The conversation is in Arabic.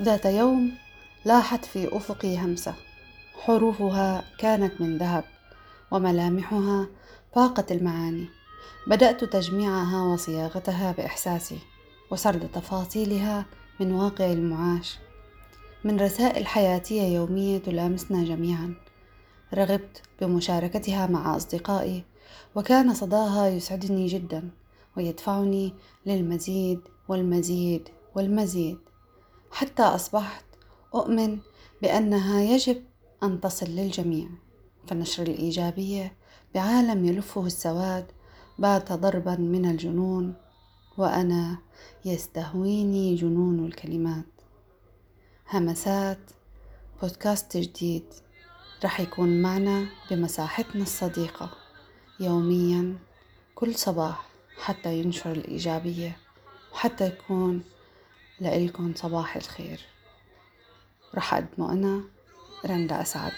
ذات يوم لاحت في أفقي همسة. حروفها كانت من ذهب وملامحها فاقت المعاني. بدأت تجميعها وصياغتها بإحساسي وسرد تفاصيلها من واقع المعاش. من رسائل حياتية يومية تلامسنا جميعا. رغبت بمشاركتها مع أصدقائي وكان صداها يسعدني جدا ويدفعني للمزيد والمزيد والمزيد. حتى أصبحت أؤمن بأنها يجب أن تصل للجميع. فنشر الإيجابية بعالم يلفه السواد بات ضربا من الجنون وأنا يستهويني جنون الكلمات. همسات بودكاست جديد رح يكون معنا بمساحتنا الصديقة. يوميا كل صباح حتى ينشر الإيجابية وحتى يكون لإلكم صباح الخير. رح أقدمه أنا رندا أسعد.